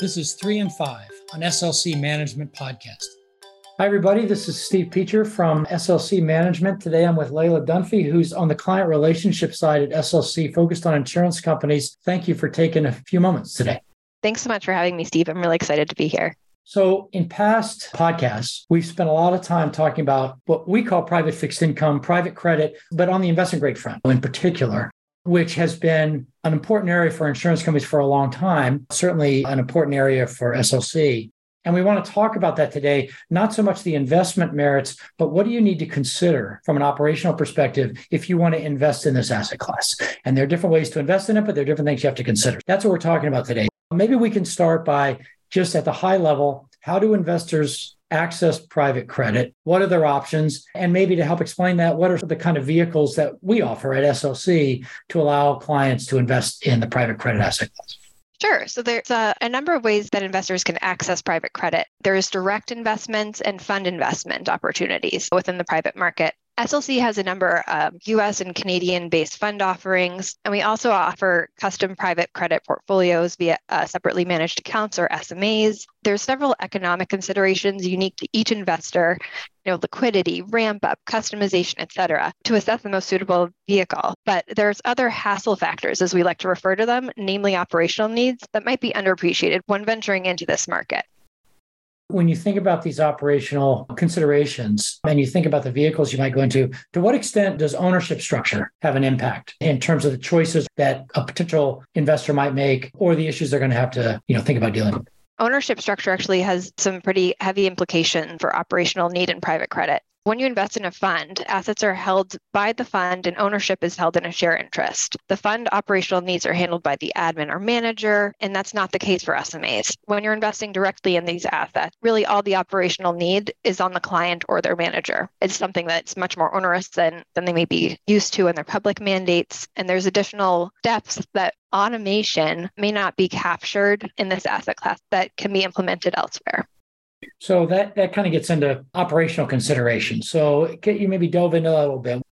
This is three and five on SLC Management Podcast. Hi, everybody. This is Steve Peacher from SLC Management. Today I'm with Layla Dunphy, who's on the client relationship side at SLC, focused on insurance companies. Thank you for taking a few moments today. Thanks so much for having me, Steve. I'm really excited to be here. So, in past podcasts, we've spent a lot of time talking about what we call private fixed income, private credit, but on the investment grade front in particular which has been an important area for insurance companies for a long time, certainly an important area for SLC. And we want to talk about that today, not so much the investment merits, but what do you need to consider from an operational perspective if you want to invest in this asset class? And there are different ways to invest in it, but there are different things you have to consider. That's what we're talking about today. Maybe we can start by just at the high level how do investors access private credit? What are their options? And maybe to help explain that, what are the kind of vehicles that we offer at SLC to allow clients to invest in the private credit asset class? Sure. So there's a, a, number of ways that investors can access private credit. There's direct investments and fund investment opportunities within the private market. SLC has a number of US and Canadian based fund offerings, and we also offer custom private credit portfolios via uh, separately managed accounts or SMAs. There's several economic considerations unique to each investor, you know, liquidity, ramp up, customization, et cetera, to assess the most suitable vehicle. But there's other hassle factors, as we like to refer to them, namely operational needs that might be underappreciated when venturing into this market. When you think about these operational considerations and you think about the vehicles you might go into, to what extent does ownership structure have an impact in terms of the choices that a potential investor might make or the issues they're going to have to, you know, think about dealing with? Ownership structure actually has some pretty heavy implications for operational need in private credit. When you invest in a fund, assets are held by the fund and ownership is held in a share interest. The fund operational needs are handled by the admin or manager, and that's not the case for SMAs. When you're investing directly in these assets, really all the operational need is on the client or their manager. It's something that's much more onerous than, than they may be used to in their public mandates. And there's additional steps that automation may not be captured in this asset class that can be implemented elsewhere. So that that kind of gets into operational considerations. So can you maybe delve into that a little bit?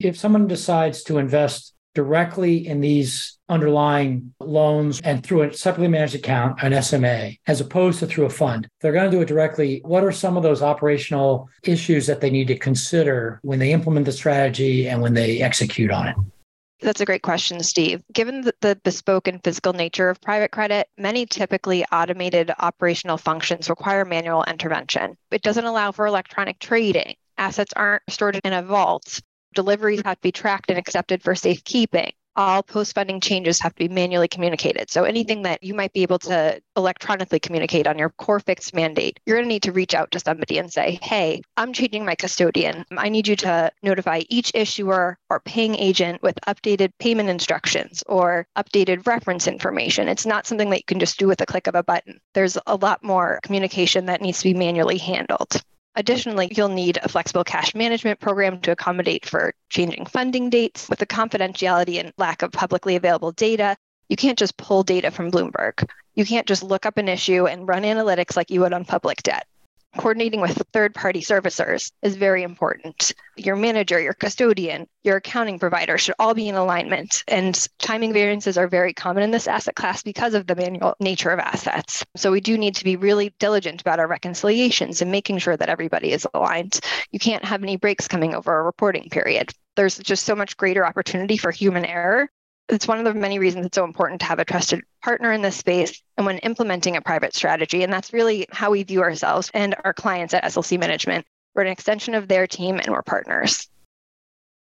If someone decides to invest directly in these underlying loans and through a separately managed account, an SMA, as opposed to through a fund, they're going to do it directly. What are some of those operational issues that they need to consider when they implement the strategy and when they execute on it? That's a great question, Steve. Given the, the, bespoke and physical nature of private credit, many typically automated operational functions require manual intervention. It doesn't allow for electronic trading. Assets aren't stored in a vault. Deliveries have to be tracked and accepted for safekeeping all post funding changes have to be manually communicated. So anything that you might be able to electronically communicate on your core fixed mandate, you're going to need to reach out to somebody and say, hey, I'm changing my custodian. I need you to notify each issuer or paying agent with updated payment instructions or updated reference information. It's not something that you can just do with a click of a button. There's a lot more communication that needs to be manually handled. Additionally, you'll need a flexible cash management program to accommodate for changing funding dates. With the confidentiality and lack of publicly available data, you can't just pull data from Bloomberg. You can't just look up an issue and run analytics like you would on public debt coordinating with third party servicers is very important. Your manager, your custodian, your accounting provider should all be in alignment. And timing variances are very common in this asset class because of the manual nature of assets. So we do need to be really diligent about our reconciliations and making sure that everybody is aligned. You can't have any breaks coming over a reporting period. There's just so much greater opportunity for human error it's one of the many reasons it's so important to have a trusted partner in this space and when implementing a private strategy. And that's really how we view ourselves and our clients at SLC Management. We're an extension of their team and we're partners.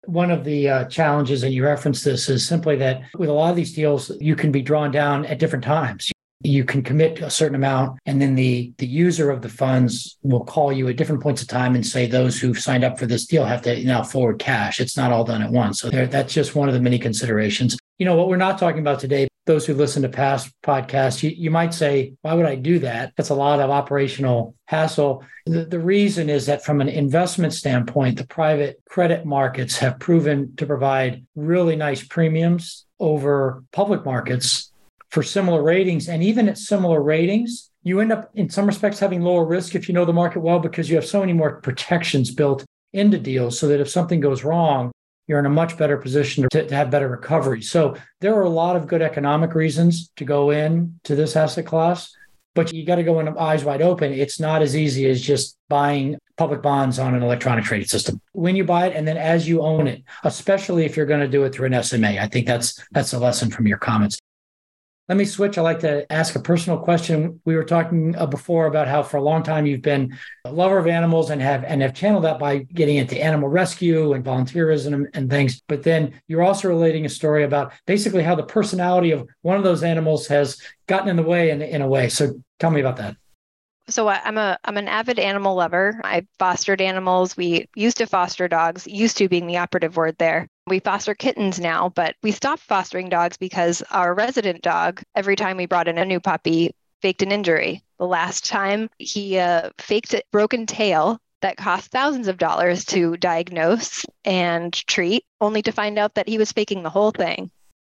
One of the uh, challenges, and you referenced this, is simply that with a lot of these deals, you can be drawn down at different times you can commit a certain amount and then the the user of the funds will call you at different points of time and say those who've signed up for this deal have to now forward cash it's not all done at once so there, that's just one of the many considerations you know what we're not talking about today those who listen to past podcasts you, you might say why would i do that that's a lot of operational hassle the, the reason is that from an investment standpoint the private credit markets have proven to provide really nice premiums over public markets for similar ratings. And even at similar ratings, you end up in some respects having lower risk if you know the market well because you have so many more protections built into deals so that if something goes wrong, you're in a much better position to, to have better recovery. So there are a lot of good economic reasons to go in to this asset class. but you got to go in eyes wide open. It's not as easy as just buying public bonds on an electronic trading system. When you buy it and then as you own it, especially if you're going to do it through an SMA. I think that's that's a lesson from your comments. Let me switch. I like to ask a personal question. We were talking uh, before about how for a long time you've been a lover of animals and have and have channeled that by getting into animal rescue and volunteerism and, and things. But then you're also relating a story about basically how the personality of one of those animals has gotten in the way in, in a way. So tell me about that. So I'm a I'm an avid animal lover. I fostered animals. We used to foster dogs, used to being the operative word there. We foster kittens now, but we stopped fostering dogs because our resident dog, every time we brought in a new puppy, faked an injury. The last time he uh, faked a broken tail that cost thousands of dollars to diagnose and treat, only to find out that he was faking the whole thing.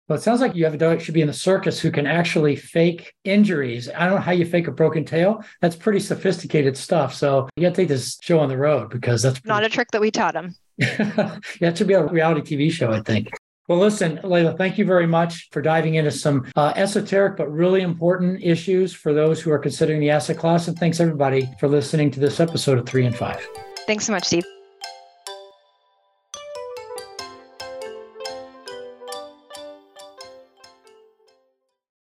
Well, it sounds like you have a dog that should be in the circus who can actually fake injuries. I don't know how you fake a broken tail. That's pretty sophisticated stuff. So you got to take this show on the road because that's pretty... not a trick that we taught him. yeah, it should be a reality TV show, I think. Well, listen, Layla, thank you very much for diving into some uh, esoteric but really important issues for those who are considering the asset class. And thanks everybody for listening to this episode of Three and Five. Thanks so much, Steve.